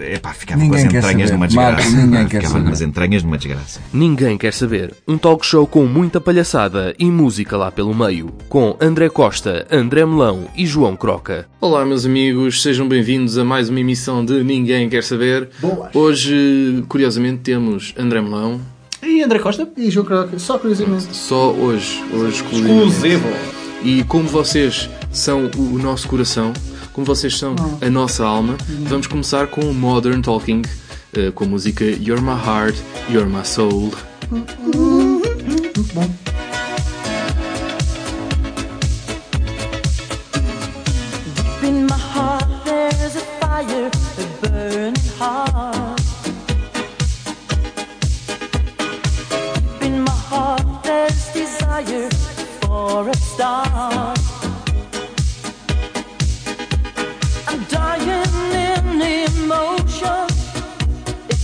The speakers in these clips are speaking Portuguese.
epá, ficava Ninguém com as quer entranhas saber. numa desgraça. Marco, ninguém quer ficava saber. com as entranhas numa desgraça. Ninguém quer saber. Um talk show com muita palhaçada e música lá pelo meio. Com André Costa, André Melão e João Croca. Olá, meus amigos, sejam bem-vindos a mais uma emissão de Ninguém Quer Saber. Boas. Hoje, curiosamente, temos André Melão. E André Costa? E João Croca, só curiosamente. Só hoje, hoje exclusivamente. Exclusivo. E como vocês são o nosso coração, como vocês são a nossa alma, vamos começar com o Modern Talking, eh, com a música You're My Heart, You're My Soul. Muito bom.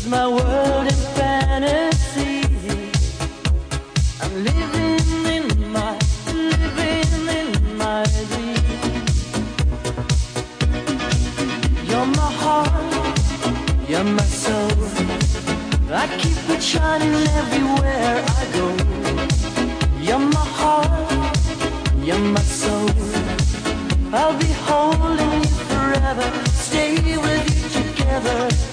My world in fantasy. I'm living in my, living in my dream. You're my heart, you're my soul. I keep it shining everywhere I go. You're my heart, you're my soul. I'll be holding you forever, stay with you together.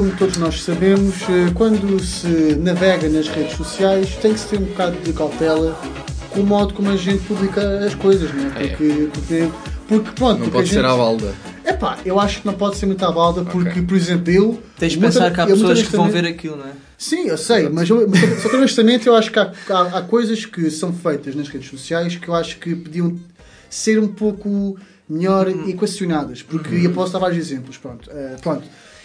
Como, todos nós sabemos, eh, quando se navega nas redes sociais tem que se ter um bocado de cautela com o modo como a gente publica as coisas, não é? Porque, porque, porque pronto, Não porque pode a ser gente, à balda. Epá, eu acho que não pode ser muito à balda porque, por exemplo, eu. Tens de pensar que há pessoas que vão ver aquilo, não é? Sim, eu sei, mas eu, mas, só que honestamente eu acho que há, há- há coisas que são feitas nas redes sociais que eu acho que podiam ser um pouco melhor equacionadas, porque eu posso dar vários exemplos. Pronto, eh, pronto.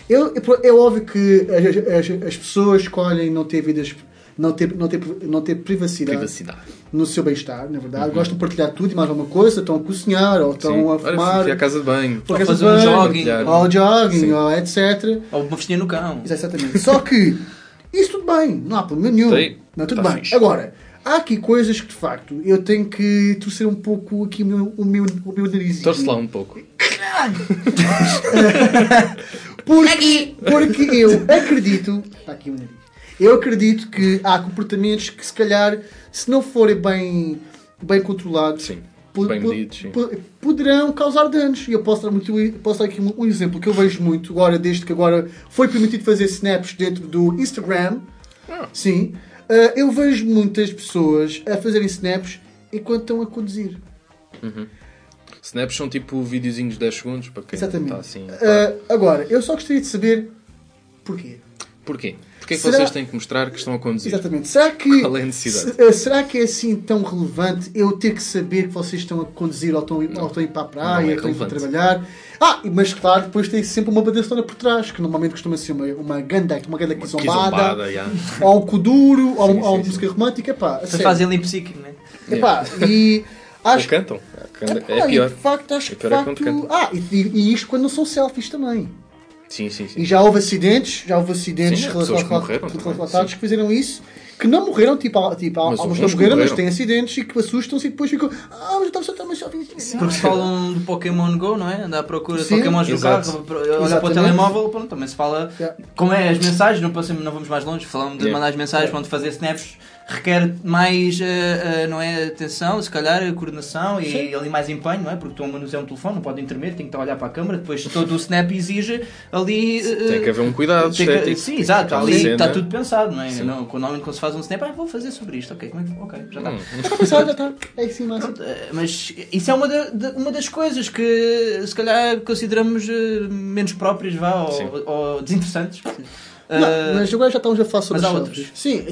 Eu, eu- é óbvio que as, as- as pessoas escolhem não ter vidas, não ter, não ter, não ter privacidade, Privacidade. no seu bem-estar, na verdade. Gostam de partilhar tudo e mais alguma coisa, estão a cozinhar ou estão Sim. a Olha, fumar. fui à casa de banho. ou de fazer um banho, jogging. ou jogging, Sim. ou etc. Ou uma festinha no cão. Exatamente. Só que isso tudo bem, não há problema nenhum. Sim. Não, tudo Tá bem. fixe. Agora, há aqui coisas que de facto eu tenho que torcer um pouco aqui o meu, o meu, o meu narizinho. Torce lá um pouco. Porque, porque eu acredito. Está aqui o nariz. Eu acredito que há comportamentos que se calhar, se não forem bem, bem controlados, Sim. po- Bem po- medidos, sim. po- poderão causar danos. E eu posso dar, muito, posso dar aqui um, um exemplo que eu vejo muito agora, desde que agora foi permitido fazer snaps dentro do Instagram. Ah. Sim. Ah, eu vejo muitas pessoas a fazerem snaps enquanto estão a conduzir. Snaps são tipo videozinhos de 10 segundos para quem Exatamente. está assim. Ah, agora, eu só gostaria de saber porquê. Porquê? Porquê é que Será- vocês têm que mostrar que estão a conduzir? Exatamente. Será que, Qual é a necessidade? eh, será que é assim tão relevante eu ter que saber que vocês estão a conduzir ou estão, ou estão a ir para a praia, é estão a trabalhar? Ah, mas claro, depois tem sempre uma badaçona por trás, que normalmente costuma ser uma, uma ganda, uma ganda Que quizombada, zombada, já. ou um kuduro, ou, Sim, ou uma sim, música romântica. Epá, a Vocês sério. fazem limp sync, não é? Epá, e Ou acho cantam. Epá, É pior. E de facto, acho É que é facto. canta. Ah, e, e- isto quando não são selfies também. Sim, sim, sim. E já houve acidentes, já houve acidentes Sim, que relatados que fizeram isso, que não morreram, tipo, tipo Mas alguns não morreram, mas têm acidentes e que assustam-se e depois ficam. Ah, mas eu estava só a selfie. Porque se falam do Pokémon Go, não é? Andar à procura de Sim, Pokémons no carro, olha para o telemóvel, pronto, também se fala. Yeah. Como é as mensagens, não, passamos, não vamos mais longe, falamos de Yeah. mandar as mensagens, quando fazer snaps requer mais, eh, eh, não é, atenção, se calhar, coordenação e ali mais empenho, não é? Porque estão a manusear um telefone, não podem tremer, tem que estar a olhar para a câmara, depois todo o snap exige ali... eh, Tem que haver um cuidado tem que- estético. Sim, exato, ali está tudo pensado, não é? Sim. Não, quando, normalmente quando se faz um snap, ah, vou fazer sobre isto, ok, como é que- ok, já está. Hum. Está pensado, já está. É assim, mas. Pronto, Mas isso é uma, da- da- uma das coisas que se calhar consideramos menos próprias vá, Sim. ou, ou desinteressantes. Não, Eh, mas agora já estamos a falar sobre mas há as selfies. Sim,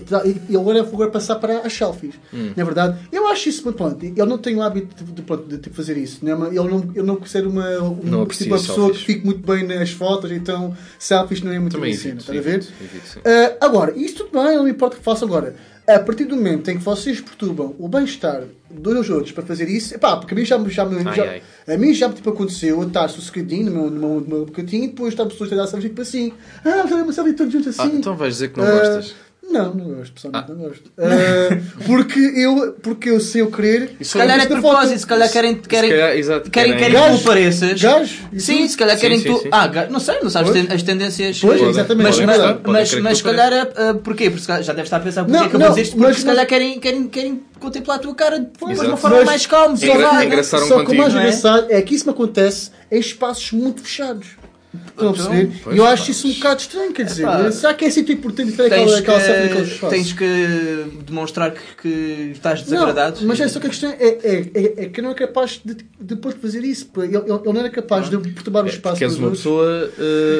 e e agora vou agora passar para as selfies. Hum. Na verdade, eu acho isso, mas pronto, eu não tenho o hábito de, de, pronto, de, tipo, fazer isso. Não é uma- eu, não, eu não considero uma, um- Não tipo, uma pessoa selfies. que fique muito bem nas fotos, então selfies não é muito Também minha cena, evito. estás a ver? evito, evito, sim. Ah, agora, isto tudo bem, não me importa o que façam agora. A partir do momento em que vocês perturbam o bem-estar dos outros para fazer isso, epá, porque a mim já, me- já, Ai, já- ai. a mim já tipo, aconteceu eu estar sossegadinho no meu, no meu, no meu bocatinho e depois estar pessoas a dar selfie tipo assim, ah, vamos fazer uma selfie todos juntos Ah, assim. então vais dizer que não Ah, gostas. Não, não gosto, pessoalmente não gosto. Ah, porque, eu, porque eu sei eu querer. se calhar é propósito, se calhar querem, querem, Se calhar, exato, querem, querem- querem que Gajo, tu apareças. gajo, Sim, se calhar Sim, querem sim, que tu. sim. Ah, ga- não sei, não sabes Pois. as tendências. Pois, Podem- exatamente. Mas, mas, mas, mas se calhar é. ah, porquê? Porque se calhar já deve estar a pensar porque Não, é que eu vou dizer isto, porque mas- se calhar querem, querem, querem contemplar a tua cara depois de uma forma Mas- mais calma, Só Engra- Só que o mais é? engraçado é que isso me acontece em espaços muito fechados. Estão a Então, perceber? E eu acho pá. isso um bocado estranho, quer dizer, Epá. será que é assim importante ter aquela, aquela que, espaços? tens que demonstrar que, que estás desagradado. Não, mas é só que a questão é, é, é, é que eu não é capaz de depois de fazer isso. Ele, ele, ele não era capaz de perturbar o espaço Porque és uma pessoa.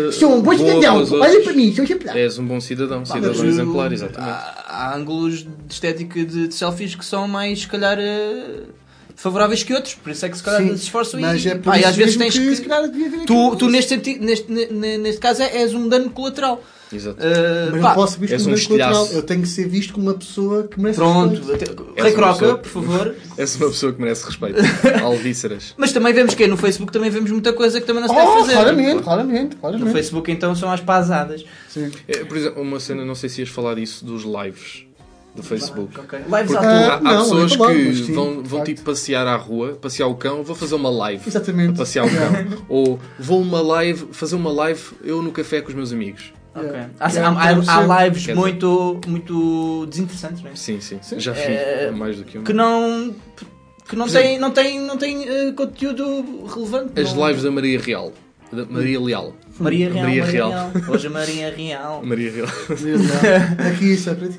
uh, Sou um bom cidadão, olha para mim, sou exemplar. És um bom cidadão, cidadão Mas, exemplar, uh, exatamente. Há, há ângulos de estética de, de selfies que são mais, se calhar, eh, favoráveis que outros. Por isso é que se calhar Sim, se esforçam mas e, é por pá, e isso às vezes tens que, que. se calhar devia haver Tu, tu neste, sentido, neste, ne- neste caso é- és um dano colateral. Exato. Eh, Mas pá, não posso ser visto como um um colateral. Eu tenho que ser visto como uma pessoa que merece Pronto, respeito. És Rei Croca, pessoa- por favor. És uma pessoa que merece respeito. Alvíceras. Mas também vemos que no Facebook também vemos muita coisa que também não se deve Oh, fazer. claramente, claramente, No claramente. Facebook então são as pasadas. Sim. É, por exemplo, uma cena, não sei se ias falar disso, dos lives do Facebook. Ok. Lives Porque à Ah, toa. há, não, pessoas é que sim, vão, vão tipo passear à rua, passear o cão, vou fazer uma live. Exatamente. Passear o cão. Ou vou uma live, fazer uma live eu no café com os meus amigos. Ok. Yeah. Há, Yeah, há- há- lives muito, muito desinteressantes, não é? Sim, sim. Sim. Já fiz É, mais do que um. que não que não Por tem não tem não tem eh, conteúdo relevante As não- lives da Maria Real. Maria Leal. Maria Real, Maria Maria Real. Real. hoje Maria Real Maria Real. Aqui isso é para ti.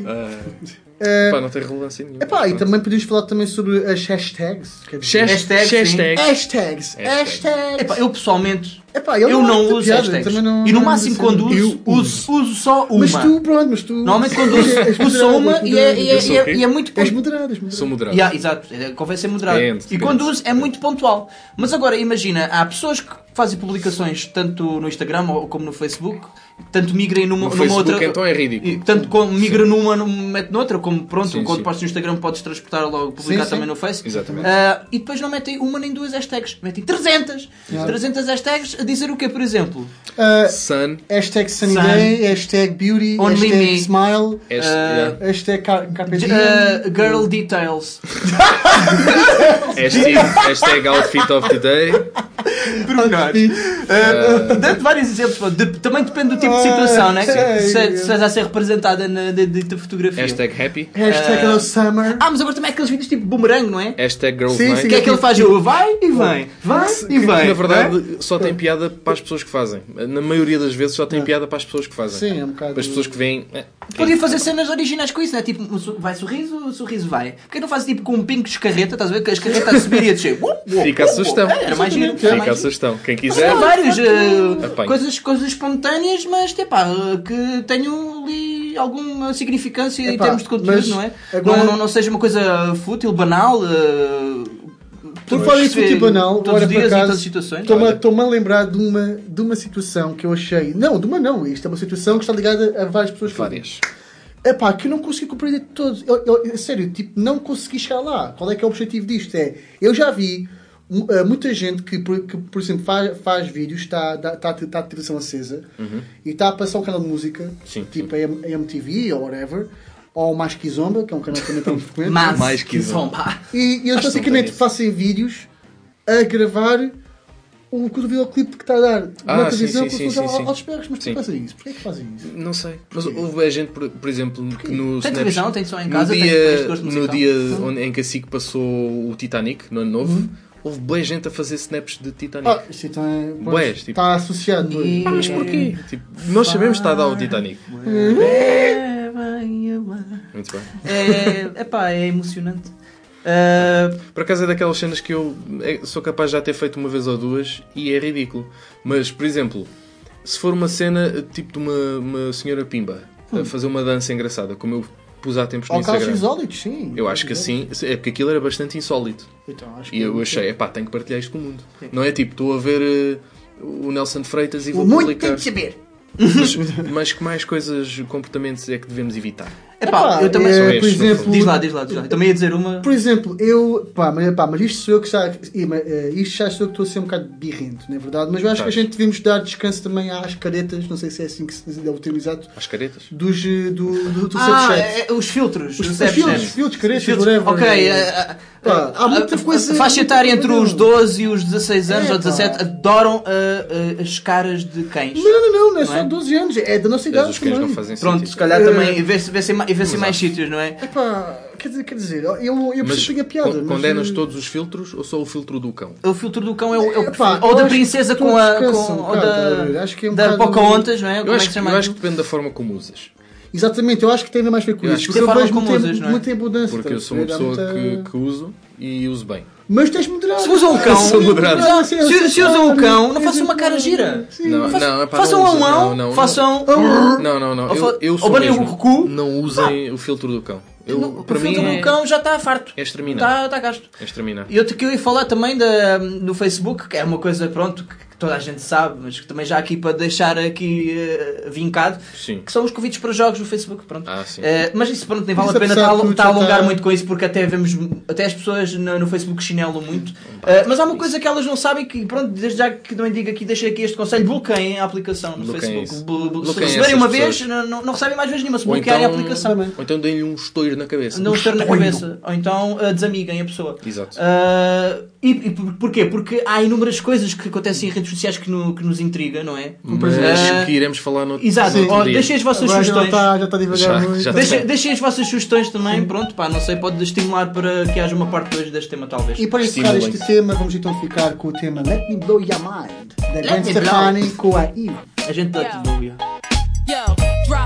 Eh, pá, não tem relevância nenhuma. Epá, e também podíamos falar também sobre as hashtags. dizer. Hashtag, sim. Hashtag. Hashtags. Hashtag. Hashtags. Epá, eu pessoalmente Epá, eu, não acho uso piada, hashtags também não- e no não máximo quando Eu uso, uso, uso só uma Mas tu, pronto, mas tu. normalmente quando uso, uso só uma e é, e é- Eu e é- e é muito És moderado, és moderado. Sou moderado. Yeah, exato, É, convém ser moderado. Depende, e depende. quando uso é muito pontual. Mas agora imagina, há pessoas que fazem publicações tanto no Instagram como no Facebook, tanto migrem numa, No numa outra. então é ridículo. Tanto como migra numa, numa, mete noutra, como pronto, Sim, quando sim. postas no Instagram podes transportar logo, publicar Sim, também sim. no Face. Exatamente. Ah, e depois não metem uma nem duas hashtags, metem 300! 300 hashtags a dizer o quê, por exemplo? Ah, Sun. hashtag sunny Sun. day, hashtag beauty, Only hashtag me. smile, yeah. hashtag car. Ah, girl details. hashtag, hashtag outfit of the day. Pormenores. Uh, Dando vários exemplos, também depende do tipo de situação, né? Se, se estás a ser representada na de fotografia. Hashtag happy. Hashtag Ah, hello summer. Ah, mas agora também há aqueles vídeos tipo boomerang, não é? Hashtag girls Sim, night. sim. Que é que ele faz? O vai e vem, vai e vem. na não é? verdade só tem piada para as pessoas que fazem. Na maioria das vezes só tem piada para as pessoas que fazem. Sim, é um bocado. Para as pessoas que veem. eh, Podia fazer cenas originais com isso, não é? Tipo, vai sorriso, o sorriso vai. Porquê não faz tipo com um pingo de escarreta, estás a ver? Que a escarreta a subir e a descer. Uh, uh, Fica a uh, uh. sugestão. É, Era mais giro. Fica a sugestão. Quem Mas quiser. há vários. eh, coisas espontâneas, mas epá, que tenham ali alguma significância em Epá, termos de conteúdo, não é? agora- Não, não, não seja uma coisa fútil, banal. eh, Por falar em futebol banal, todos os por dias em acaso, todas as situações. estou-me a- lembrar de uma, de uma situação que eu achei. Não, de uma não. Isto é uma situação que está ligada a várias pessoas. Várias. É pá, que eu não consegui compreender de todos. Eu, eu- sério, tipo, não consegui chegar lá. Qual é que é o objetivo disto? É, eu já vi muita gente que, por, que, por exemplo, faz, faz vídeos, está está está a televisão acesa e está a passar um canal de música, Sim, tipo a M- a MTV ou whatever, ou mais Kizomba, que é um canal também tão frequente. Mas, Mais que que isso. zomba. E, e eles que basicamente fazem vídeos a gravar o, o videoclipe que está a dar Ah, na sim, televisão sim, sim, sim, sim. aos perros. Mas Sim. porquê fazem isso? Porquê que fazem isso? Não sei. Mas houve a gente, por, por exemplo, que no Tem televisão, tem som em no casa, tem dia, gosto No dia onde, em que a SIC passou o Titanic, no ano novo, Uhum. Houve boa gente a fazer snaps de Titanic. Ah, isso então é. Bués, tipo- Está associado. E- Mas porquê? Tipo, nós sabemos que está a dar o Titanic. Muito bem. É, epá, é emocionante. Eh, Por acaso é daquelas cenas que eu é- sou capaz de já ter feito uma vez ou duas e é ridículo. Mas, por exemplo, se for uma cena tipo de uma, uma senhora Pimba a fazer uma dança engraçada, como eu pus há tempos no Instagram, insólitos, sim. eu acho que assim, é porque aquilo era bastante insólito. Então, acho que E eu achei, epá, tenho que partilhar isto com o mundo. Não é tipo, estou a ver eh, o Nelson Freitas e vou Muito publicar. tem de saber. Mas, mas que mais coisas, comportamentos é que devemos evitar? Epá, Epá, eu também é, sou. este, por exemplo, Diz lá, diz lá, diz lá. Eu também ia dizer uma. Por exemplo, eu. Pá, mas, pá, mas isto sou eu que já. eh, Isto já sou eu que estou a ser um bocado birrento, não é verdade? Mas eu acho que a gente devemos dar descanso também às caretas, não sei se é assim que se é utilizado, Às caretas? dos, eh, do, do, do Ah, Snapchat. é, os filtros. Os, os filtros, filtros, caretas, Filtros. whatever. Ok, eh, Pá, há muita coisa- faixa etária entre os muita 12 e os 16 anos É, ou 17 pá. adoram eh, eh, as caras de cães. Não, não, não, não é Não só é? 12 anos, é da nossa idade os cães também. não fazem Pronto, se calhar também vê-se vê-se em mais sítios, não é? Epá, quer dizer, quer dizer, eu, eu Mas percebo a piada. con- mas, condenas eh, todos os filtros ou só o filtro do cão? O filtro do cão é o, é o Epá, Ou da princesa com a. Com, um ou da, acho que é um da Pocahontas, não é? Eu Como é acho, que que, eu acho que depende da forma como usas. Exatamente, eu acho que tem mais a ver com Eu isso. Porque eu forma vejo como muita, usas, não é? abundância. Porque eu sou uma pessoa muita- que, que uso e uso bem. Mas tens moderado. Se usam um cão, Sou moderado. Não, se, sei se usam um claro, cão, não façam uma cara gira. Não, Façam- não, epá, façam não um ão, não, não, façam. Não, não, não. Ou Eu, eu ou sou banem o mesmo. cu. Não usem o filtro do cão. Eu, Não, para o mim filtro é, do cão já está farto. é exterminar. Está está gasto. É exterminar. E eu ia falar também da, no Facebook, que é uma coisa, pronto, que, que toda a gente sabe, mas que também já aqui para deixar aqui eh, vincado, Sim. que são os convites para jogos no Facebook, pronto. Ah, sim. Eh, mas isso, pronto, nem vale Isso a pena apesar estar, tudo, estar a já alongar muito com isso, porque até vemos, até as pessoas no, no Facebook chinelam muito. Eh, mas há uma coisa que elas não sabem que, pronto, desde já que também digo aqui, deixei aqui este conselho, bloqueiem a aplicação no Bloqueiem Facebook. Se receberem uma vez, pessoas. não, não, não recebem mais vez nenhuma, se bloquearem então- a aplicação. Também. Ou então deem-lhe um estouro na cabeça. Não ter na cabeça. Ou então uh, desamiguem a pessoa. Exato. Uh, e, e por- porquê? Porque há inúmeras coisas que acontecem em redes sociais que, no- que nos intriga, não é? Mas Eh, que iremos falar no Exato. dia. deixem as vossas Agora já sugestões. está, já está a divagar Já- muito. já Deixem, está. deixem as vossas sugestões também, pronto, pá, não sei, pode estimular para que haja uma parte 2 deste tema, talvez. E para encerrar este tema, vamos então ficar com o tema Let Me Blow Your Mind, da Gwen. Stefani com a Eve. A gente dá Yeah. tudo, yeah.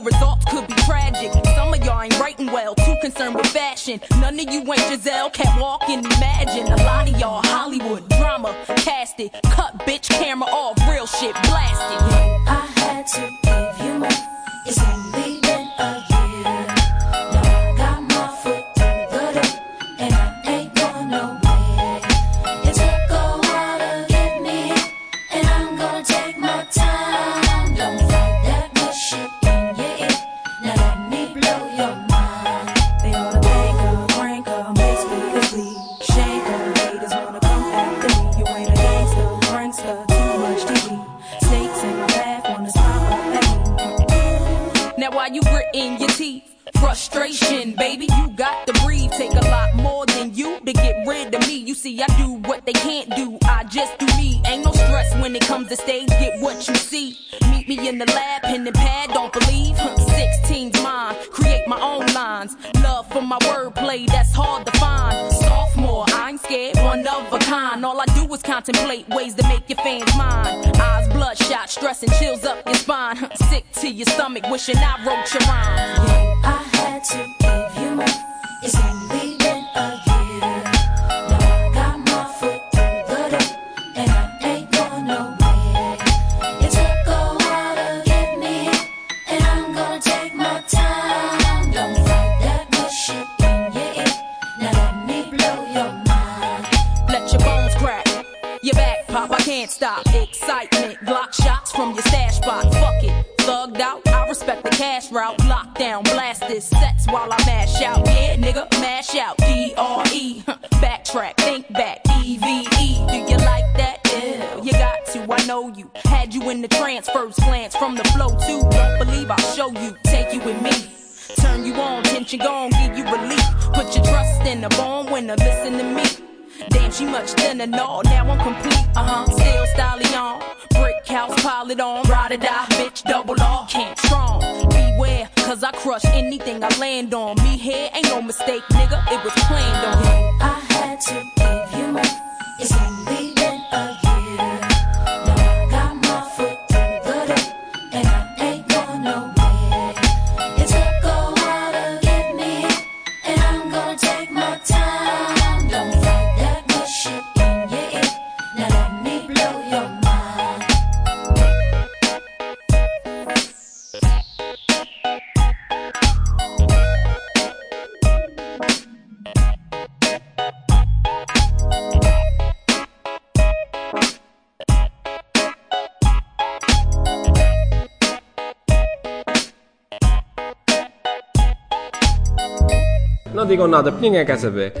results could be tragic. Some of y'all ain't writing well, too concerned with fashion. None of you ain't Giselle, can't walk and imagine. A lot of y'all Hollywood drama, cast it. Cut bitch camera off, real shit blasted. I had to give you more. It's only frustration, baby, you got to breathe. Take a lot more than you to get rid of me. You see, I do what they can't do. I just do me. Ain't no stress when it comes to stage, get what you see. Meet me in the lab, pen and pad, don't believe. 16's mine, create my own lines. Love for my wordplay, that's hard to kind. All I do is contemplate ways to make your fans mine. Eyes bloodshot, stress and chills up your spine. Sick to your stomach, wishing I wrote your rhyme. I had to give you more. This sets while I mash out. Yeah, nigga, mash out. D R E. Backtrack, think back. E V E. Do you like that? Yeah, you got to. I know you. Had you in the trance, first glance from the flow too. Don't believe I'll show you. Take you with me. Turn you on, tension gone, give you relief. Put your trust in the born winner, listen to me. Damn, she much thinner, no, now I'm complete. Uh huh, still styling on. Brick house, pile it on. Ride or die, bitch, double R. Can't strong. Beware, cause I crush anything I land on. Me here ain't no mistake, nigga, it was planned on. I had to give you more. It's digam nada, porque ninguém quer saber.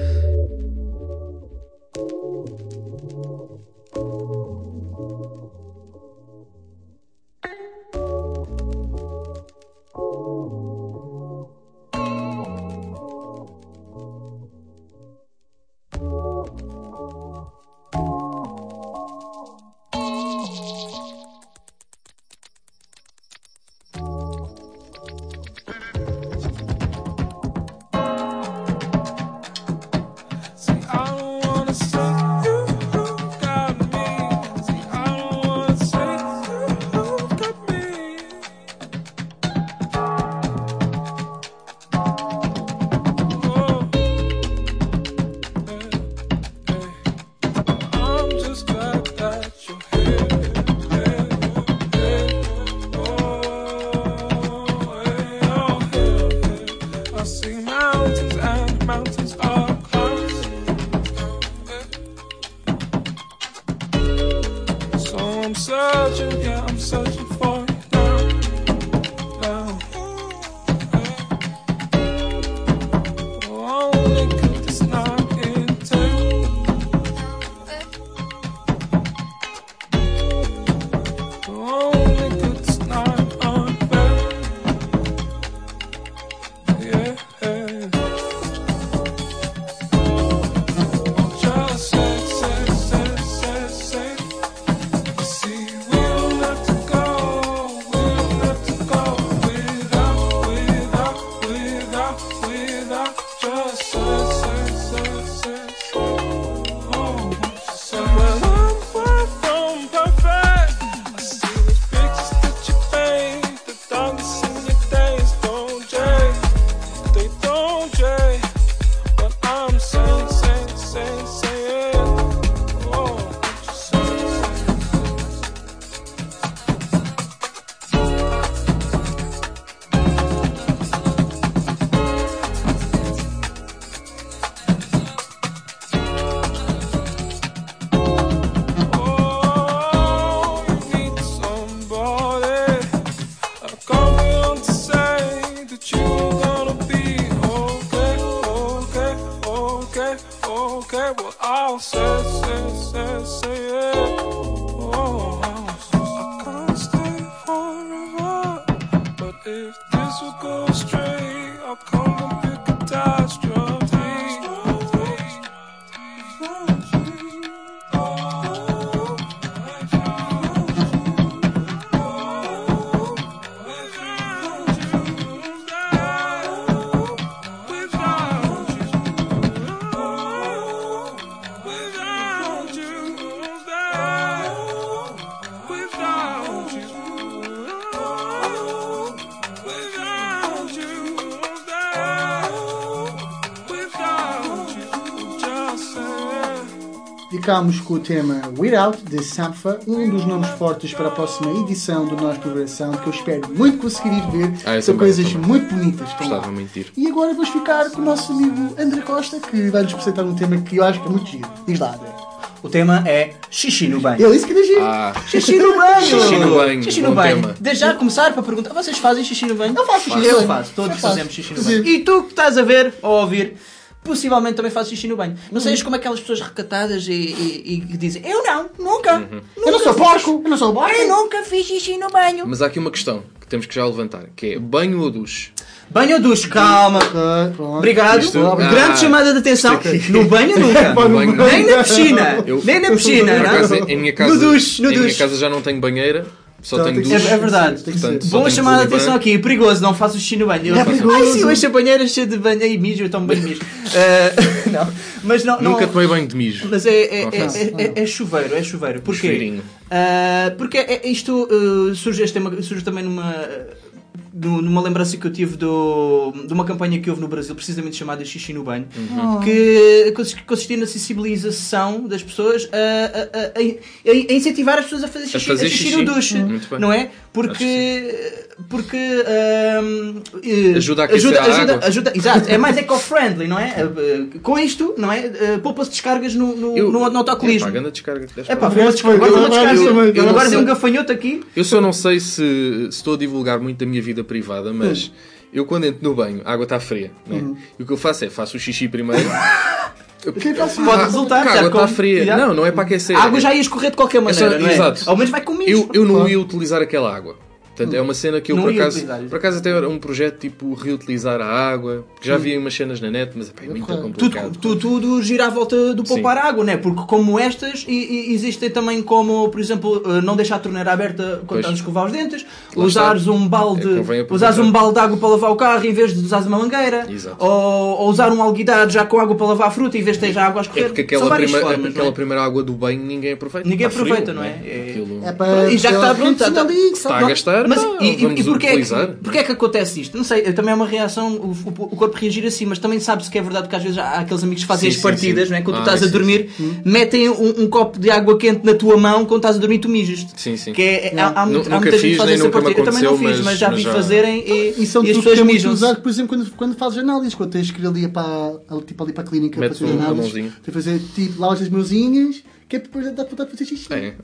Ficámos com o tema Without de Sampha, um dos nomes fortes para a próxima edição do Nós Progressão, que eu espero muito conseguir ir ver. Ah, eu São também, coisas eu também. muito bonitas. Gostava muito de ir. E agora vamos ficar com o nosso amigo André Costa, que vai-nos apresentar um tema que eu acho que é muito giro. Diz lá, André. O tema é xixi no banho. Ele disse que era giro. Ah, Xixi no banho! Xixi no banho, Xixi bom no banho. Desde já começar para perguntar: vocês fazem xixi no banho? Eu faço xixi no Eu banho. faço, todos Eu faço. fazemos xixi no banho. E tu que estás a ver ou a ouvir, possivelmente também fazes xixi no banho. Não sejas como aquelas pessoas recatadas e, e- e que dizem: Eu não, nunca. Uhum. nunca Eu não sou porco, eu não sou porco. Eu nunca fiz xixi no banho. mas há aqui uma questão que temos que já levantar, que é banho ou duche? Banho ou duche? Calma. Ok, pronto. Obrigado. Isto- Grande ah, chamada de atenção. No banho nunca. No banho. Nem na piscina. Eu- Nem na piscina. Não? acaso, em minha casa, No duche, no em minha duche. casa já não tenho banheira, só Então, tem que duche. É, é verdade. Tem. Portanto, Boa chamada de pool e atenção aqui, perigoso, não faço xixi no banho. Eu É perigoso. Ai sim, hoje a banheira cheia de banho e mijo, eu tomo banho e mijo. Eh, não, mas não, não- Nunca tomei banho de mijo. Mas é, é, é, é- é chuveiro, é chuveiro. Porquê? Ah, porque é- é- isto ah, surge, este tema, surge também numa, nu- numa lembrança que eu tive do, de uma campanha que houve no Brasil, precisamente chamada Xixi no Banho, Uhum. que cons- que consistia na sensibilização das pessoas a, a- a- a- incentivar as pessoas a fazer xixi, fazer xixi xixi. no duche, bem. não é? Porque, porque eh, Ajuda a aquecer a ajuda, água. ajuda- exato, é mais eco-friendly, não é? Eh, eh, Com isto, não é? Eh, Poupa-se descargas no, no, Eu- no, no autocolismo. Epá, grande descarga que É pá, para- foi uma descarga. Eu- Agora, eu- eu- eu- Eu eu- agora eu- um gafanhoto aqui. Eu só não sei se, se estou a divulgar muito da minha vida privada, mas eu quando entro no banho, a água está fria, né? Uhum. E o que eu faço é faço o xixi primeiro. Isso? Pode resultar. A água está fria. já. Não, não é para aquecer. A água já ia escorrer de qualquer É só- maneira, não é? exato. Ao menos vai com Eu, eu não ia utilizar aquela água. Portanto, é uma cena que eu Não por acaso, por acaso até era um projeto tipo reutilizar a água, que já vi umas cenas na net, mas epá, é muito Tudo- complicado. Tudo, tudo, tudo gira à volta do poupar água, né? Porque como estas, e, e- existem também como, por exemplo, eh, não deixar a torneira aberta quando estás a escovar os dentes, Lá usares está. um balde, É, usares um balde de água para lavar o carro em vez de usares uma mangueira, Exato. ou, ou usar um alguidar já com água para lavar a fruta em vez de ter já água a escorrer. É porque aquela, São várias primeira, formas, aquela é? primeira água do banho ninguém aproveita. Ninguém Está frio, aproveita, não é? É- Aquilo- É para. E já que está pronto, está está- ali. Está a gastar, Mas, pá, e, vamos e porquê, é que, utilizar. porquê é que acontece isto? Não sei, também é uma reação, o, o- corpo reagir assim, mas também sabe-se que é verdade que às vezes há aqueles amigos que fazem Sim, as sim, partidas, sim. Não é? quando tu Ah, estás a sim, dormir, metem um, um copo de água quente na tua mão quando estás a dormir e tu mijas. Sim, sim. Que é, há, há, Nu- muito- há muita gente que faz essa partida. Eu também não fiz, mas, mas- já vi já- fazerem e, E são e as tudo pessoas que é usado, por exemplo, quando, quando fazes análises, quando tens que ir ali para, tipo, ali para a clínica Metes para fazer análises, tens que fazer tipo, lavas as mãozinhas, que é para depois dar vontade de fazer xixi. É.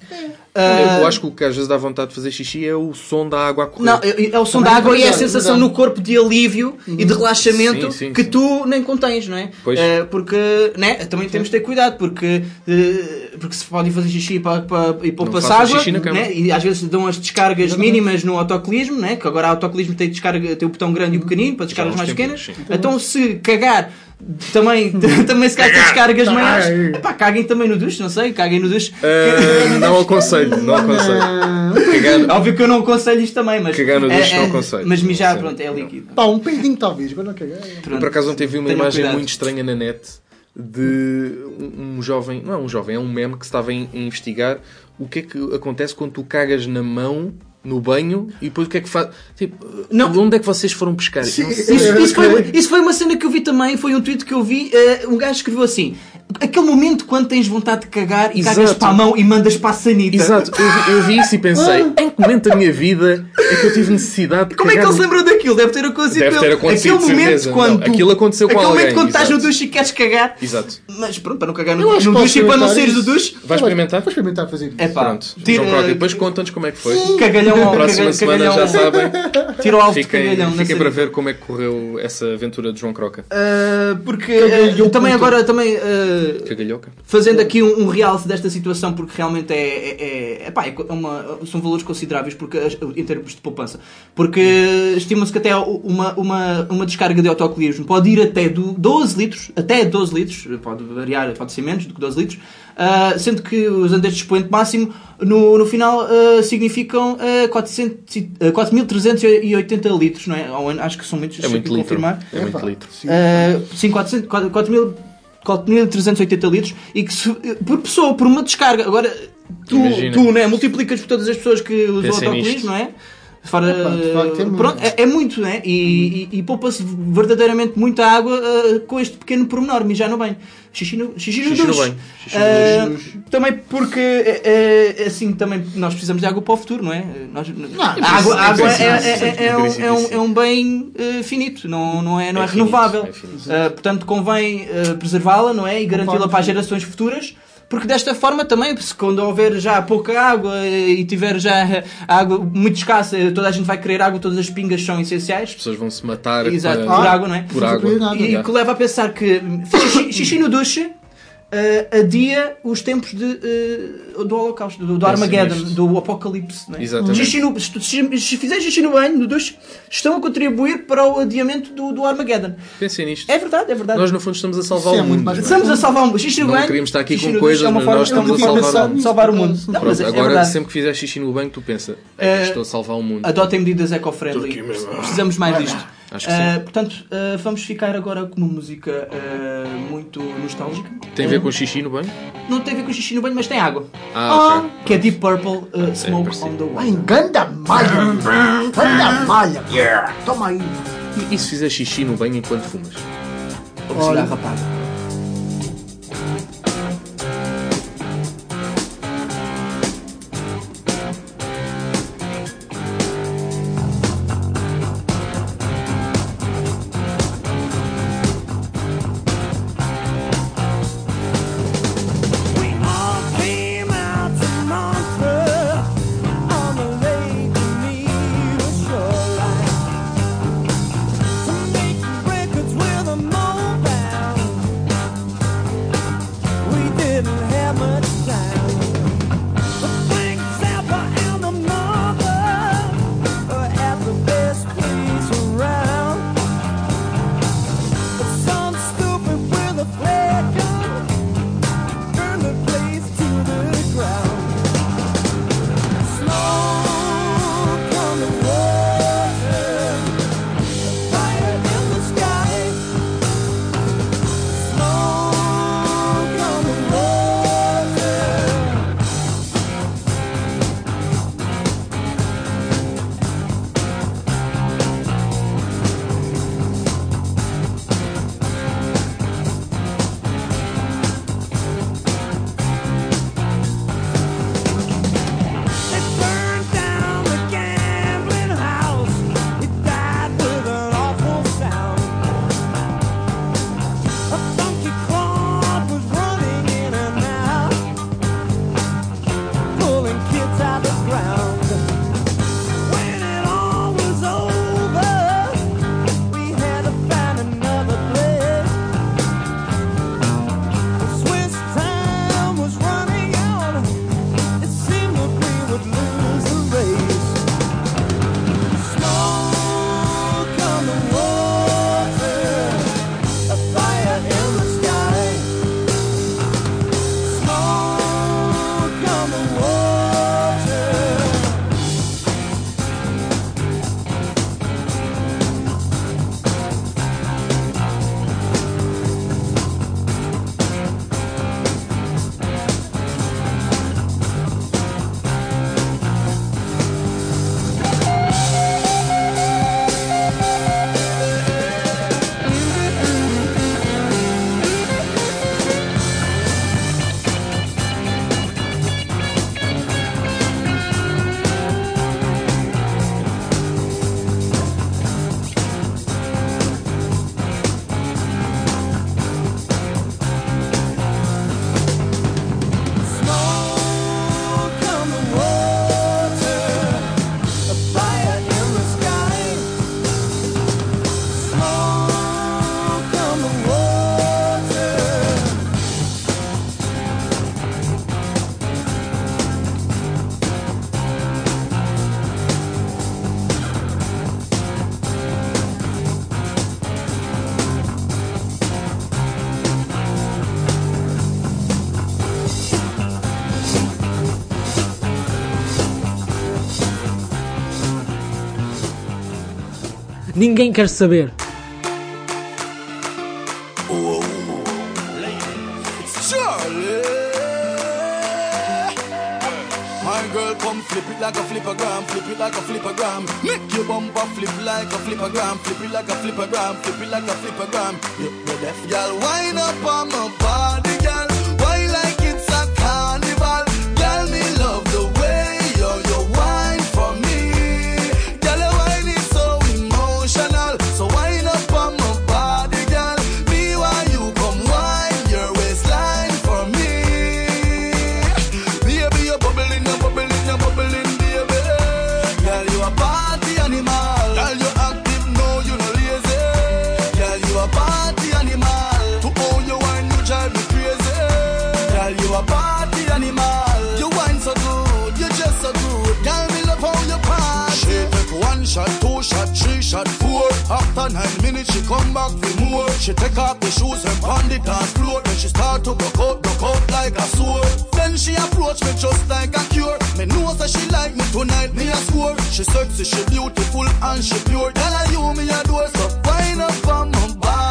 Ah, Eu acho que o que às vezes dá vontade de fazer xixi é o som da água a correr. Não, é, é o som da água é e é a sensação é no corpo de alívio e de relaxamento Sim, sim, que sim. tu nem contens, não é? Pois. Eh, porque né, também temos de ter cuidado, porque, eh, porque se podem fazer xixi para, para, e poupa-se façam água, né? e às vezes dão as descargas mínimas no autocolismo, né? que agora o autocolismo tem, descarga, tem o botão grande e o pequenino para descargas mais pequenas. Então se cagar. Também, também se calhar tem descargas Cagar. maiores. Epá, caguem também no duche, não sei, caguem no duche. Ah, não aconselho, não aconselho. Cagar, Óbvio que eu não aconselho isto também, mas. Cagar no é- duche não é- aconselho. Mas mijar, Sim. pronto, é líquido. Pá, um peidinho talvez, agora não caguei. Pronto. por acaso ontem vi uma imagem cuidado. muito estranha na net de um, jovem, não é um jovem, é um meme que estava a investigar o que é que acontece quando tu cagas na mão no banho e depois o que é que faz. Tipo, Não. onde é que vocês foram pescar? Não sei. Isso, isso foi, isso foi uma cena que eu vi também, foi um tweet que eu vi. eh, um gajo escreveu assim: aquele momento quando tens vontade de cagar e cagas Exato. para a mão e mandas para a sanita. Exato, eu vi, eu vi isso e pensei, em que momento da minha vida é que eu tive necessidade de Como é que cagar ele se no- lembrou daquilo? Deve ter acontecido Deve com ter ele. acontecido, Aquele de momento certeza. quando. Não, aquilo aconteceu com aquele alguém, momento quando estás no exato. duche e queres cagar. Exato. Mas pronto, para não cagar no, Eu acho no que duche e para não saíres do duche. Vais experimentar? Vou experimentar fazer isso. É pá, Pronto, tira, João e depois conta-nos como é que foi. cagalhão, Próxima cagalhão, semana já sabem. Tira o alvo de Fiquem, cagalhão. na fiquem para ver como é que correu essa aventura de João Croca. Uh, porque Cagalhão uh, também agora também uh, Cagalhoca fazendo aqui um, um, realce desta situação, porque realmente é, é, é, é uma, são valores consideráveis porque, em termos de poupança. Porque estima-se que até uma, uma, uma descarga de autocolismo pode ir até do 12 litros, até 12 litros, pode variar, pode ser menos do que 12 litros, Uh, sendo que usando este expoente máximo, no, no final uh, significam uh, 4.380 litros, não é? Acho que são muitos, é muito litro. confirmar. É muito litro. Sim, 4.380 continha de 380 litros e que se, por pessoa, por uma descarga. Agora, tu, tu né, multiplicas por todas as pessoas que usam o autocolismo, não é? Fora, é muito. pronto, é, é muito, né? E, e, e poupa-se verdadeiramente muita água ah, com este pequeno pormenor, mijar no banho. Xixi no, xixi no Xixi duche. banho. Xixi no duche. também porque, é, é, assim, também nós precisamos de água para o futuro, não é? Nós, a água, a água é, é- é- é um, é um- é um bem eh, finito, não, não é, não é, É finito, renovável. é finito. Portanto, convém preservá-la, não é? E garanti-la para as gerações futuras. Porque desta forma também, se quando houver já pouca água e tiver já água muito escassa, toda a gente vai querer água, todas as pingas são essenciais. As pessoas vão se matar Exato, para- por água, não é? Por água. E Yeah. que leva a pensar que xixi, xixi no duche eh, adia os tempos de, eh, do Holocausto, do, do Armageddon, do Apocalipse. Não é? Exatamente. Xixi no, se, tu- se, se fizer xixi no banho, no duche, estão a contribuir para o adiamento do, do Armageddon. Pensem nisto. É verdade, é verdade. Nós, no fundo, estamos a salvar Isso é o mundo. não é? Estamos a salvar o mundo. Xixi no Não banho. queríamos estar aqui com no coisas, é mas nós estamos é a forma salvar o mundo. salvar o mundo. Não, Pronto, mas é, é Agora, verdade. sempre que fizer xixi no banho, tu pensa, Eh, "Ei, estou a salvar o mundo. Adotem medidas eco-friendly. Precisamos mais disto. Acho que Ah, sim. portanto, ah, vamos ficar agora com uma música ah, muito nostálgica. Tem a ver com xixi no banho? Não tem a ver com xixi no banho, mas tem água. Ah, ok. Que é Deep Purple uh, Smoke on the Water. Ai, ganda malha! Ganda malha! Toma aí! E, e se fizer xixi no banho enquanto fumas? Ou cigarro apaga. Ninguém quer saber. After nine minutes, she come back for more. She take off the shoes and pound the dance floor. Then she start to broke out, broke out like a sword. Then she approach me just like a cure. Me know that she like me tonight, me a score. She sexy, she beautiful and she pure. Tell her you me a door, so wind up on my body,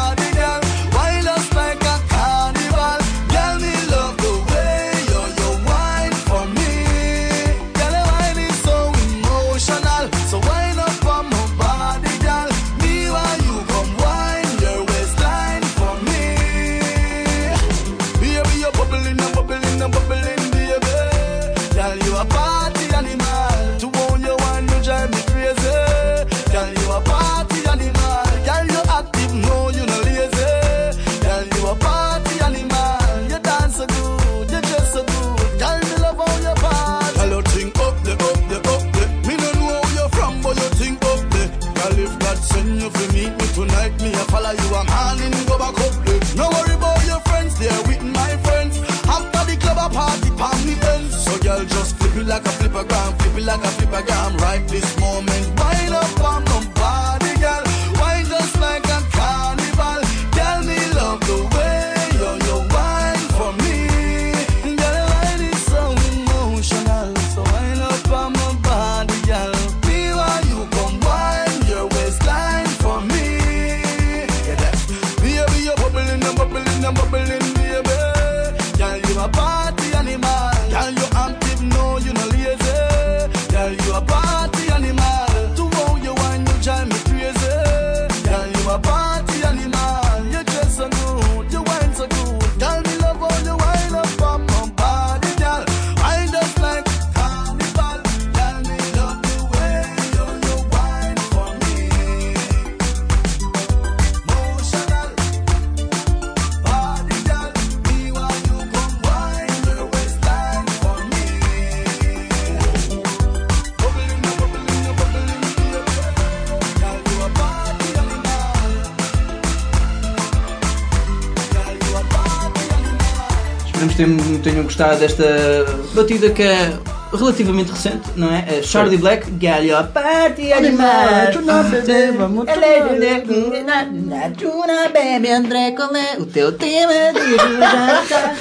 que tenham, gostado desta batida que é relativamente recente, não é? É Charlie Black, Galho, Party Animal. Tuna, bebê, vamos Tuna, bebe, André, qual é o teu tema de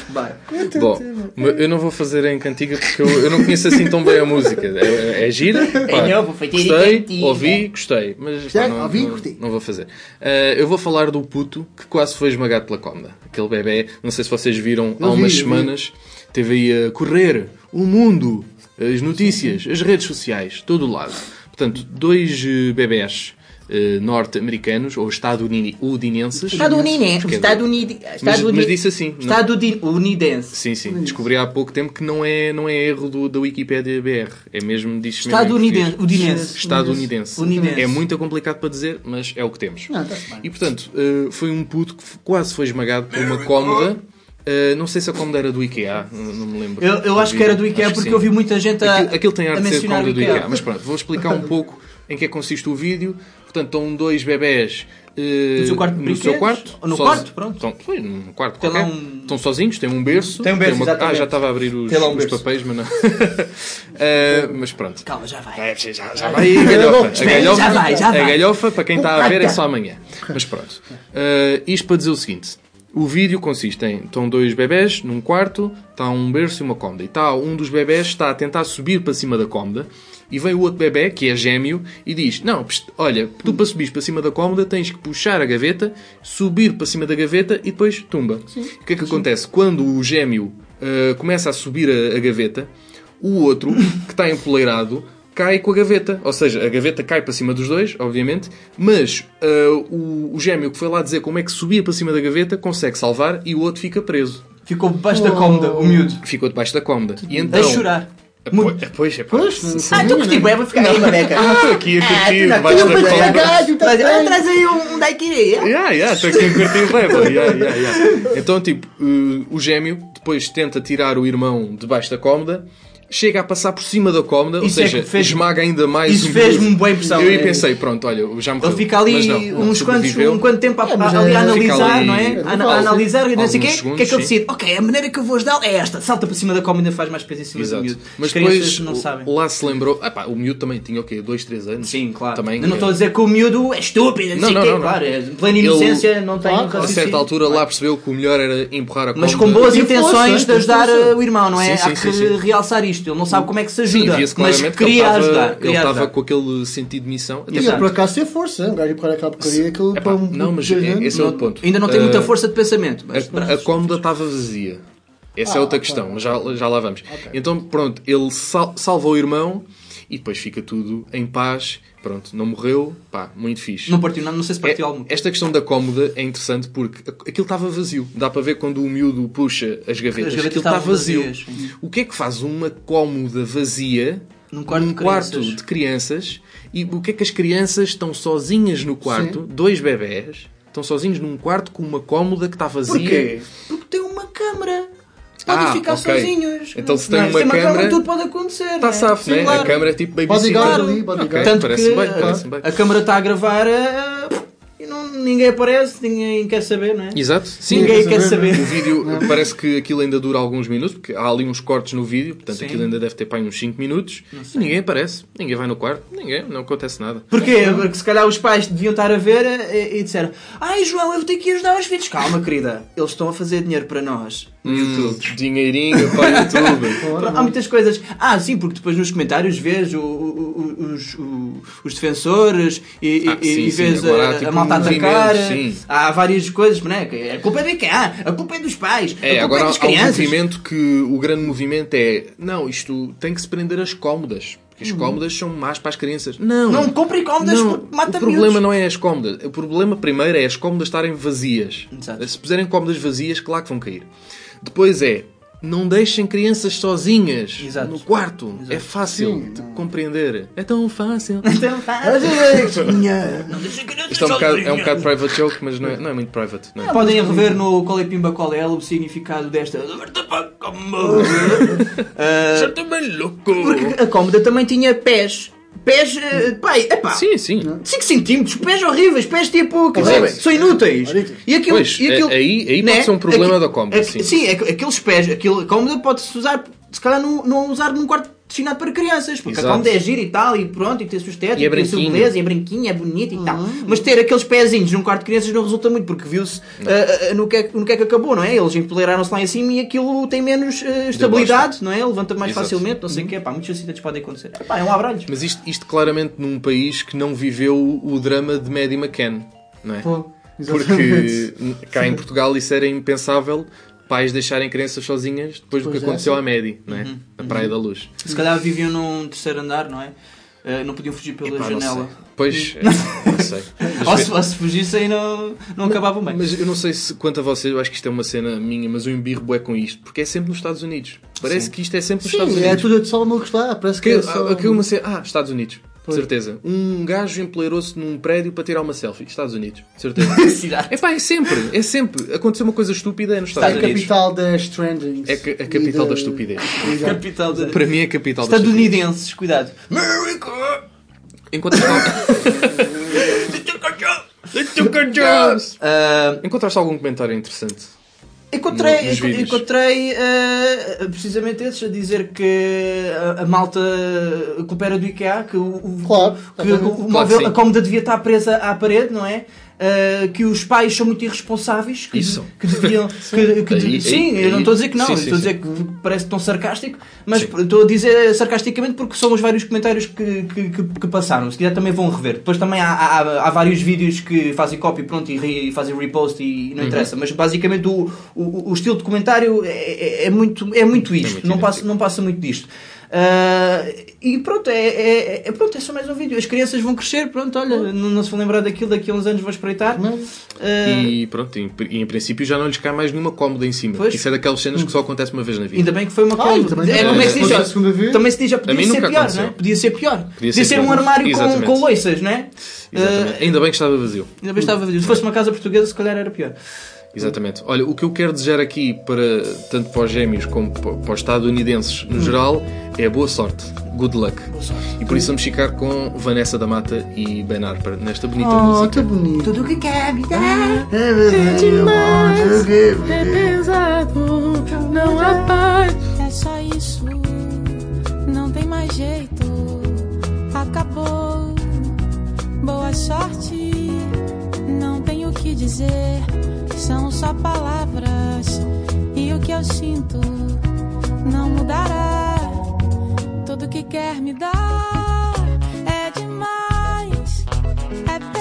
Vai. Bom, eu não vou fazer em cantiga porque eu, eu não conheço assim tão bem a música. É, é gira, pá, Eu vou fazer em gostei, ouvi, gostei, mas pá, Já não, ouvi, não, gostei. não vou fazer. Ah, eu vou falar do puto que quase foi esmagado pela cómoda. Aquele bebê, não sei se vocês viram há Eu vi, umas vi. semanas, teve aí a correr o mundo, as notícias, as redes sociais, todo o lado. Portanto, dois eh, bebés eh, norte-americanos ou estadunidenses. Estadunidense. É Estadunidense. Mas- mas disse assim, não? Estadunidense. Sim, sim. Descobri há pouco tempo que não é, não é erro do, da Wikipédia BR. É mesmo, diz Estadunidense. Udinense. Estadunidense. Unidense. É muito complicado para dizer, mas é o que temos. Não, bem. E portanto, eh, foi um puto que quase foi esmagado por uma cómoda. Eh, não sei se a cómoda era do IKEA, não me lembro. Eu, eu acho que era do IKEA porque sim. eu vi muita gente a, Aquilo, aquilo tem a arte de ser cómoda do IKEA. IKEA. Mas pronto, vou explicar um pouco em que é que consiste o vídeo. Portanto, estão dois bebés eh, No seu quarto no seu quarto. No sozi- quarto, pronto. Estão, foi num quarto Tem lá qualquer. um- Estão sozinhos, têm um berço. Tem um berço, uma- Ah, já estava a abrir os, Tem lá um os papéis, mas não. Eh, mas pronto. Calma, já vai. É, já, já vai a galhofa. A galhofa, já vai, já a vai. galhofa, para quem está a ver, é só amanhã. Mas pronto. Uh, isto para dizer o seguinte. O vídeo consiste em... Estão dois bebés num quarto, está um berço e uma cômoda. E está um dos bebés está a tentar subir para cima da cômoda e vem o outro bebê, que é gêmeo, e diz... Não, pst, olha, tu para subir para cima da cômoda tens que puxar a gaveta, subir para cima da gaveta e depois tumba. O que é que acontece? Quando o gêmeo uh, começa a subir a, a gaveta, O outro, que está empoleirado, cai com a gaveta. Ou seja, a gaveta cai para cima dos dois, obviamente, mas ah, o, o gêmeo que foi lá dizer como é que subia para cima da gaveta consegue salvar e o outro fica preso. Ficou debaixo da cómoda, o miúdo. Ficou debaixo da cómoda. E então, A chorar. Pois, pois, é pá. Pois, não Ah, então curti né? bem, vou ficar aí, maneca. Ah, estou aqui a curtir tu tu da não cómoda. Mas, ah, Traz aí um, um daiquiri. Yeah, yeah, estou aqui a curtir bem, pá. Yeah, yeah, yeah. Então, tipo, uh, o gêmeo depois tenta tirar o irmão debaixo da cómoda, chega a passar por cima da cómoda, ou Isso é seja, que fez- esmaga ainda mais isso o fez-me boa impressão, Eu aí é. pensei, pronto, olha, já me Ele fica ali não, não, uns quantos, um quanto tempo a, É, a- ali a é- analisar, ali- não é? é A, a analisar e não sei o quê. O que é que ele decide? Ok, a maneira que eu vou ajudar é esta. Salta para cima da cómoda e faz mais peso em cima do Exato. miúdo. Mas depois não sabem. lá se lembrou, ah pá, o miúdo também tinha o quê? 2, 3 anos? Sim, claro. Também, eu não é- estou a dizer que o miúdo é estúpido, não, Não, sei o não, quê. Claro, é plena inocência, não tem A certa altura lá percebeu que o melhor era empurrar a cómoda. Mas com boas intenções de ajudar o irmão, não é? Há que realçar isto. Ele não sabe como é que se Sim, ajuda, via-se mas que ele queria estava- ajudar. ele estava com aquele sentido de missão. E Exato. por acaso ter força, um gajo empurrar aquela porcaria, aquilo Epá, para um. não, mas muita é- esse é o ponto. Ainda não tem muita Uh, força de pensamento. Mas A, a cómoda estava vazia. Essa é Ah, outra ok. questão, mas já, já lá vamos. Então, pronto, ele sal- salva o irmão e depois fica tudo em paz. Pronto, não morreu, pá, muito fixe. não partiu nada, não sei se partiu É- coisa. esta questão da cómoda é interessante porque aquilo estava vazio. Dá para ver quando o miúdo puxa as gavetas, As gavetas aquilo está vazio. vazias, sim. O que é que faz uma cómoda vazia Num quarto de quarto crianças? de crianças? E o que é que as crianças estão sozinhas no quarto, dois bebés, estão sozinhos num quarto com uma cómoda que está vazia? Porquê? Porque tem uma câmara. Podem Ah, ficar ok. sozinhos. Então, se tem Não, uma câmara- tudo pode acontecer. Está não é? Sim, né? claro. A câmera é tipo Bodyguard babysitter. ali, bodyguard. Ok, Tanto parece que bem, a, parece bem. a câmara está a gravar eh, e não, ninguém aparece, ninguém quer saber, não é? Exato, sim. Ninguém quer quer saber, saber. O vídeo parece que aquilo ainda dura alguns minutos, porque há ali uns cortes no vídeo, portanto Sim. aquilo ainda deve ter para aí uns 5 minutos. E ninguém aparece, ninguém vai no quarto, ninguém, não acontece nada. Porquê? Porque se calhar os pais deviam estar a ver eh, e, e disseram Ai João, eu tenho que ir ajudar os filhos. Calma, querida. Eles estão a fazer dinheiro para nós. No YouTube. Hum, dinheirinho para o YouTube. Há muitas coisas. Ah, sim, porque depois nos comentários vês o- o- o- os, os defensores e, e- Ah, sim, e sim, vês agora há, a, tipo, a malta atacar. sim. Há várias coisas, não é? A culpa é de quem? Ah, a culpa é dos pais. É, a culpa agora é das há um crianças. movimento que o grande movimento é não, isto tem que se prender as cómodas. Porque as cómodas são más para as crianças. Não. Não comprem cómodas Não, porque mata o problema miúdos. não é as cómodas. O problema primeiro é as cómodas estarem vazias. Exato. Se puserem cómodas vazias, claro que vão cair. Depois é, não deixem crianças sozinhas Exato. no quarto. É fácil de compreender. É tão fácil. Faz. Não deixa crianças Isto é um bocado, é um bocado private joke, mas não é, não é muito private. Não é? Podem rever no Qual é Pimba Qual é o significado desta. Já também louco. Porque a cómoda também tinha pés. Pés, eh, pai, epá, Sim, sim. 5 centímetros, pés horríveis, pés tipo, dizer, são inúteis. E aquilo, Pois, e aquilo, é- aí- aí né? pode ser um problema Aqui- da cómoda, aqui- sim. Sim, aqu- aqueles pés, aquilo, a cómoda pode-se usar, se calhar não, não usar num quarto destinado para crianças, porque Exato. a cómoda é gira e tal, e pronto, e tem a sua estética, E é tem a sua beleza, e é branquinha, é bonita e tal. Mas ter aqueles pezinhos num quarto de crianças não resulta muito, porque viu-se ah, ah, no, que é, no que é que acabou, não é? Eles empoleiraram-se lá em cima e aquilo tem menos ah, estabilidade, não é? Levanta mais Exato. facilmente, não sei o que, pá, muitos acidentes podem acontecer. Epá, é um abralho. Mas isto, isto claramente num país que não viveu o drama de Maddie McCann, não é? Pô, Porque exatamente. cá em Portugal isso era impensável pais deixarem crianças sozinhas depois do que é, aconteceu sim. à Maddie, não é? Uhum. Na Praia da Luz. Se calhar viviam num terceiro andar, não é? Eh, não podiam fugir pela Epá, janela. sei. Pois, é, não sei. Mas Ou se, ou se fugissem, não, não acabavam bem. Mas eu não sei se quanto a vocês, eu acho que isto é uma cena minha, mas eu embirro é com isto, porque é sempre nos Estados Unidos. Parece que isto é sempre nos Estados Sim, é Unidos. tudo só no que está. Parece que Que, é só. aqui uma cena, ah, Estados Unidos. Pois. Certeza. Um gajo empleirou-se num prédio para tirar uma selfie. Estados Unidos. Certeza. É pá, é sempre. É sempre. Aconteceu uma coisa estúpida é nos É Estados a Unidos. capital das trendings. É a capital E da estupidez. Capital de... Para mim é a capital da estupidez. Estadunidenses, cuidado. America! Encontraste, Ah, encontraste algum comentário interessante? Encontrei, No- enco- encontrei ah, precisamente esses a dizer que a, a malta a culpa era do IKEA, que o, o- Claro, que o Claro móvel, que a cómoda devia estar presa à parede, não é? Ah, que os pais são muito irresponsáveis, que, Isso. que deviam. que- que aí- sim, eu aí- não estou a dizer que não, sim, eu sim, estou a sim. dizer que parece tão sarcástico, mas Sim. estou a dizer sarcasticamente porque são os vários comentários que, que, que- que passaram. Se quiser também vão rever. Depois também há, há, há vários vídeos que fazem copy pronto, e, re- e fazem repost e não Uhum. interessa. Mas basicamente o, o, o estilo de comentário é, é- é muito, é muito isto. muito não, passa, não passa muito disto. Ah, e pronto, é, é, é- pronto, é só mais um vídeo. As crianças vão crescer, pronto, olha, não, não se vão lembrar daquilo, daqui a uns anos vão espreitar. Ah, E pronto, em, e em princípio já não lhes cai mais nenhuma cómoda em cima. Pois. Isso é daquelas cenas que só acontece uma vez na vida. Ainda bem que foi uma Ah, cómoda. também É, como é que se diz? vez. Também se diz, A podia ser pior, aconteceu. não é? Podia ser pior. Podia, ser ser, pior. um armário com, Exatamente. com loiças, não é? Exatamente. Ainda bem que estava vazio. Ainda bem estava vazio. Se fosse uma casa portuguesa, se calhar era pior. Exatamente. Olha, o que eu quero desejar aqui para tanto para os gêmeos como pa- para os estadunidenses no geral é boa sorte. Good luck. E por isso vamos ficar com Vanessa da Mata e Ben Harper nesta bonita Oh, música. tá bonito. Tudo o que quer me dar. É pesado, não há paz. É só isso, não tem mais jeito. Acabou. Boa sorte, que dizer. São só palavras e o que eu sinto não mudará. Tudo que quer me dar é demais, é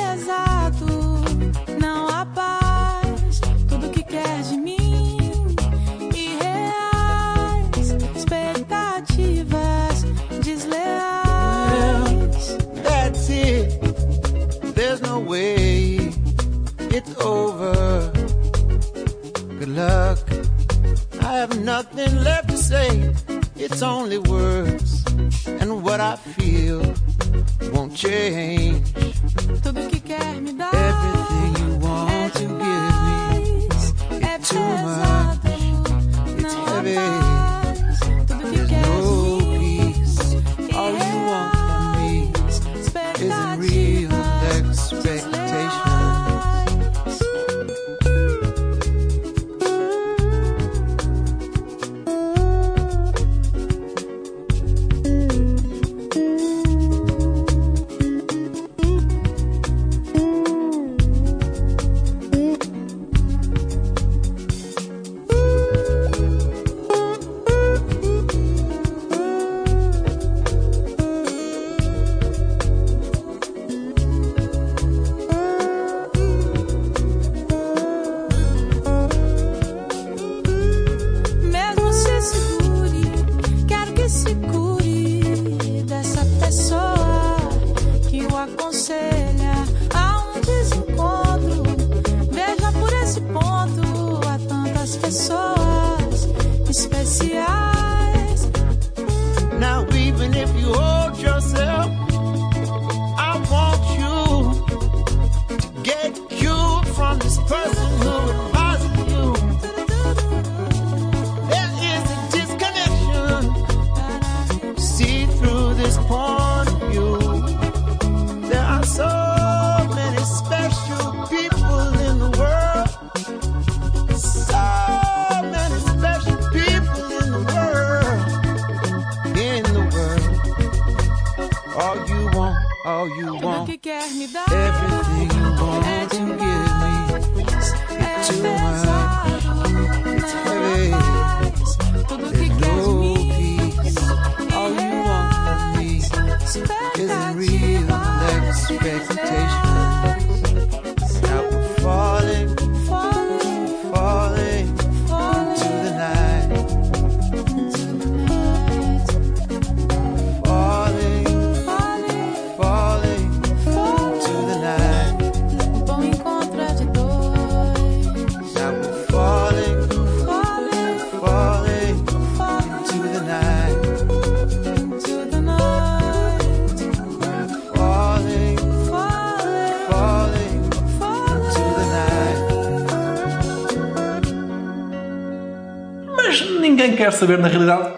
have nothing left to say. It's only words. And what I feel won't change. Tudo que quer me dar Everything quer saber na realidade.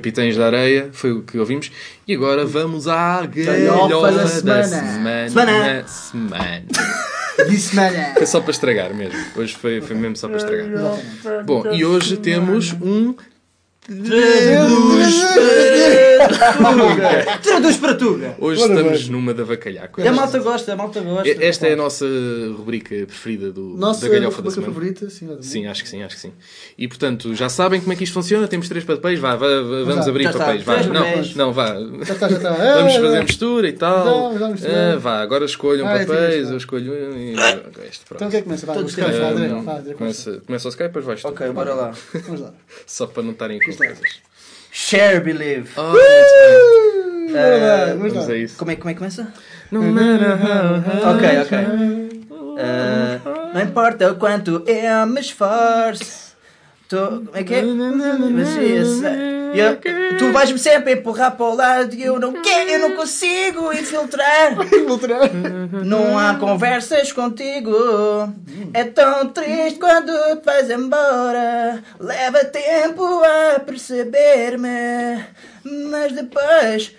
Capitães da Areia. Foi o que ouvimos. E agora vamos à Galhofa da da semana. semana. Semana. semana. De semana. Foi só para estragar mesmo. Hoje foi, foi mesmo só para estragar. Bom, e hoje temos um. Traduz para Tuga. Hoje Ora estamos bem. numa da Vacalhaco. A malta gosta, a malta gosta. Esta é a nossa rubrica preferida do, Nossa da galhofa da rubrica semana. favorita, sim. Sim, acho que sim, acho que sim. E portanto, já sabem como é que isto funciona? Temos três papéis, vá, vá, vá, vamos Já. abrir Já está. papéis, vá. Três Não, papéis. não, vá. Já está, já está. Vamos Ah, fazer ah. mistura e tal. Então, vamos misturar. Ah, vá, agora escolham Ah, é papéis, eu escolho um e ok, este pronto. Então quem começa? Vai, Todos o Skype, Ah, não. começa, começa o Skype, depois vais tu. Ok, bora lá. Vamos lá. Só para não estarem com coisas. Share Believe. Oh, bem. Ah, Vamos a isso. Como é, como é que começa? No matter how Ok, ok. Ah, não importa o quanto eu me esforço. Tô, como é que é? Mas eu sei. Eu- tu vais-me sempre empurrar para o lado e eu não quero, eu não consigo infiltrar. Não há conversas contigo. É tão triste quando te vais embora. Leva tempo a perceber-me. Mas depois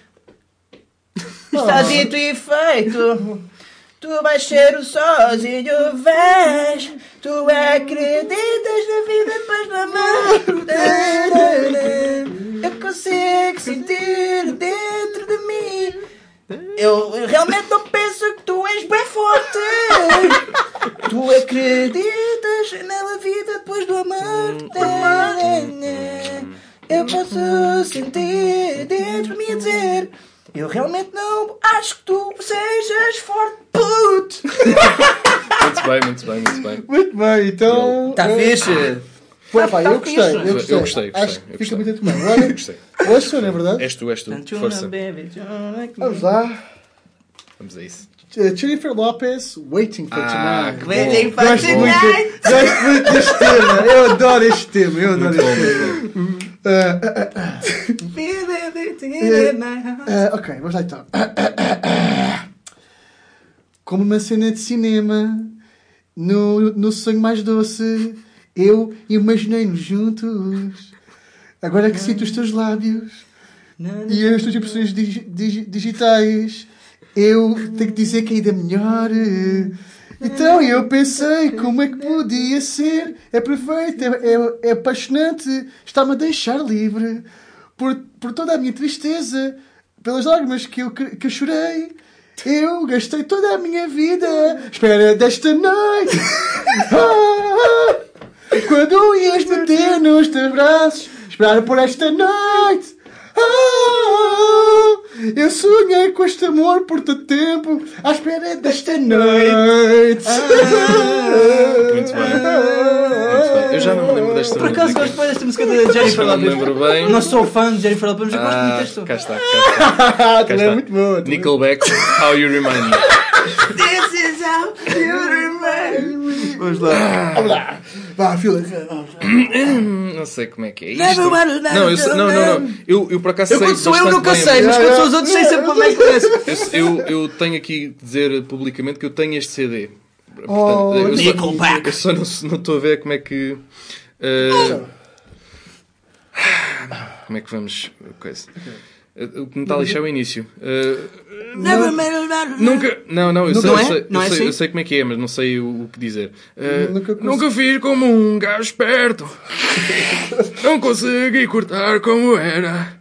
Está dito e feito. Tu vais ser o sozinho, vais. Tu acreditas na vida depois do amor. Eu consigo sentir dentro de mim. Eu realmente não penso que tu és bem forte. Tu acreditas na vida depois do amor. Eu posso sentir dentro de mim a dizer. Eu realmente não acho que tu sejas forte, puto! Muito bem, muito bem, muito bem. Muito bem, então. Tá eh, fixe? Pô, pá, eu Tá gostei, eu gostei. Eu gostei, gostei, Acho eu que gostei. fica muito bem. Gostei. hoje sou, não é verdade? És tu, és tu. Força. Vamos lá. Vamos a isso. Uh, Jennifer Lopez, Waiting for Ah, Tonight. Waiting for gosto muito, Tonight. gosto muito deste tema. Eu adoro este tema. Eu adoro Muito este muito tema. Uh, uh, uh, ok, vamos lá então. Como uma cena de cinema, no, no sonho mais doce, eu imaginei-nos juntos. Agora que sinto os teus lábios e as tuas impressões digi- digi- digitais, eu tenho que dizer que é ainda melhor. Então eu pensei como é que podia ser. É perfeito, é, é, é apaixonante, está-me a deixar livre por, por toda a minha tristeza, pelas lágrimas que eu, que eu chorei. Eu gastei toda a minha vida espera desta noite. Ah, quando ias meter nos teus braços, esperar por esta noite. Ah, eu sonhei com este amor por tanto tempo, à espera desta noite. Bem. Muito bem. Eu já não me lembro desta Por acaso música. gosto bem desta música da Jennifer Já não me Lopez. lembro bem. Não sou fã de Jennifer Lopez, mas eu gosto muito Ah, desta. cá está, cá está. É muito também. Nickelback, How You Remind Me. This is how you remind me. Vamos lá. Vamos lá. Vá, fila. Não sei como é que é isto. Não, eu, sei- não, não, não. Eu, eu por acaso Eu sei quando sou eu nunca sei, mas quando sou os outros sei sempre como é que começa. Eu, eu, eu tenho aqui de dizer publicamente que eu tenho este CD. Portanto, Oh, eu, só, Nickelback. eu só não não estou a ver como é que. eh, como é que vamos. Coisa. O que me está a lixar é o início. Never made a matter. Nunca. Não, não, eu, sei, Não eu, é? sei, Não eu, é sei, assim? eu sei como é que é, mas não sei o, o que dizer. Eh, Nunca nunca, cons- fiz como um gajo esperto. não consegui cortar como era.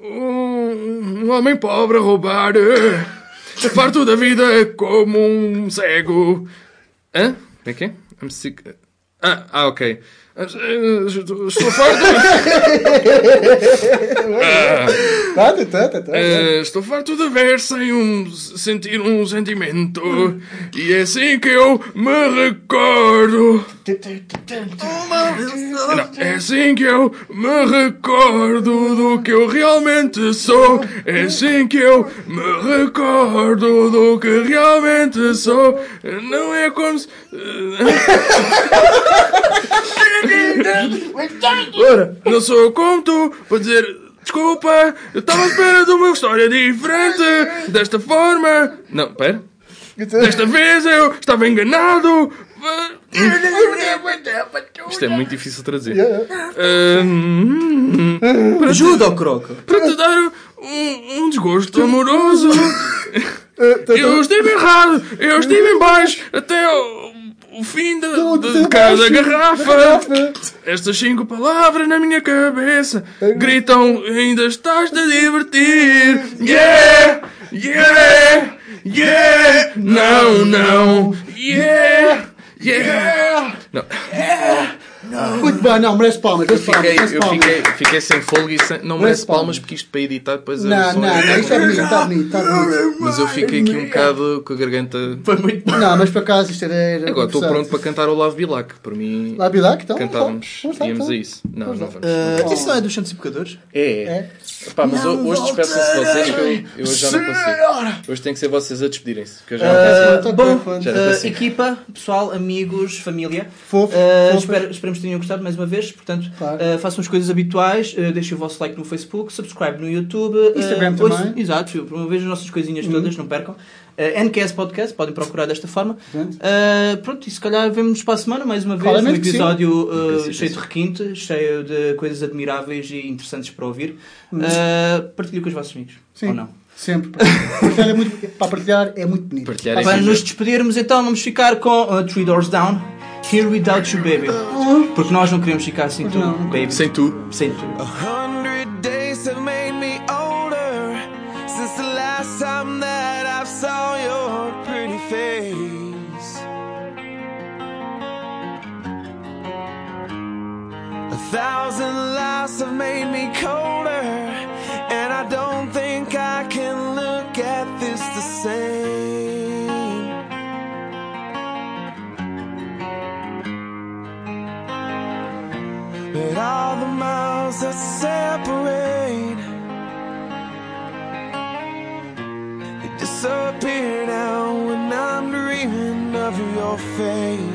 Um, um homem pobre a roubar. Farto da vida como um cego. Hã? Como é que é? I'm sick. Ah, ah, ok. Estou farto. Tá, tá, tá, tá, tá. Eh, estou farto de ver sem um, sentir um sentimento. E é assim que eu me recordo. Não, é assim que eu me recordo do que eu realmente sou. É assim que eu me recordo do que realmente sou. Não é como se. Ora. Não sou como tu para dizer desculpa, eu estava à espera de uma história diferente. Desta forma. Não, pera. Desta vez eu estava enganado. Isto é muito difícil de traduzir. Para Ajuda ao croco. Para te dar um, um desgosto amoroso. Eu estive errado. Eu estive em baixo até o, fim da, de, de cada garrafa. Estas cinco palavras na minha cabeça gritam: ainda estás a divertir. Yeah, yeah, yeah. Não, não. Yeah, yeah. Não. Muito bem, não, merece palmas. Eu palmas. fiquei, merece eu palmas. fiquei, fiquei sem folga e sem, não Merece merece palmas. palmas porque isto para editar depois Não, sou- não, não, isto é bonito, está bonito, está bonito. Mas eu fiquei aqui um bocado com a garganta. Foi muito Não, mas por acaso isto era. era Agora estou pronto para cantar o Love Bilac. Por mim, Lá, Bilac, então? cantávamos, Vamos íamos então. a isso. Não, Vamos não vamos. Uh, isso não é dos Santos e Pecadores? É, é. Epá, mas Não hoje despeçam-se vocês que eu, eu hoje já não consigo. Hoje tem que ser vocês a despedirem-se. Que eu já não Uh, consigo. bom, Já não uh, consigo. equipa, pessoal, amigos, família. Fofo, Uh, que tenham gostado mais uma vez. Portanto, uh, façam as coisas habituais. uh, deixem o vosso like no Facebook, subscribe no YouTube. uh, Instagram ouçam- também. Uhum. Exato, promover as nossas coisinhas todas, não percam. Uh, NQS Podcast, podem procurar desta forma. Uh, pronto, e se calhar vemos para a semana mais uma vez um Claramente sim. episódio uh, cheio de requinte, cheio de coisas admiráveis e interessantes para ouvir. Uh, partilhem com os vossos amigos. Sim. Ou não? Sempre. Partilhar é muito, para partilhar é muito bonito. Partilhar Para nos despedirmos, então, vamos ficar com uh, Three Doors Down. Here Without You, Baby. Porque nós não queremos ficar sem tu, baby. Sem tu. Sem tu. A hundred days have made me older since the last time that I saw your pretty face. A thousand lies have made me colder, and I don't think I can look at this the same. Face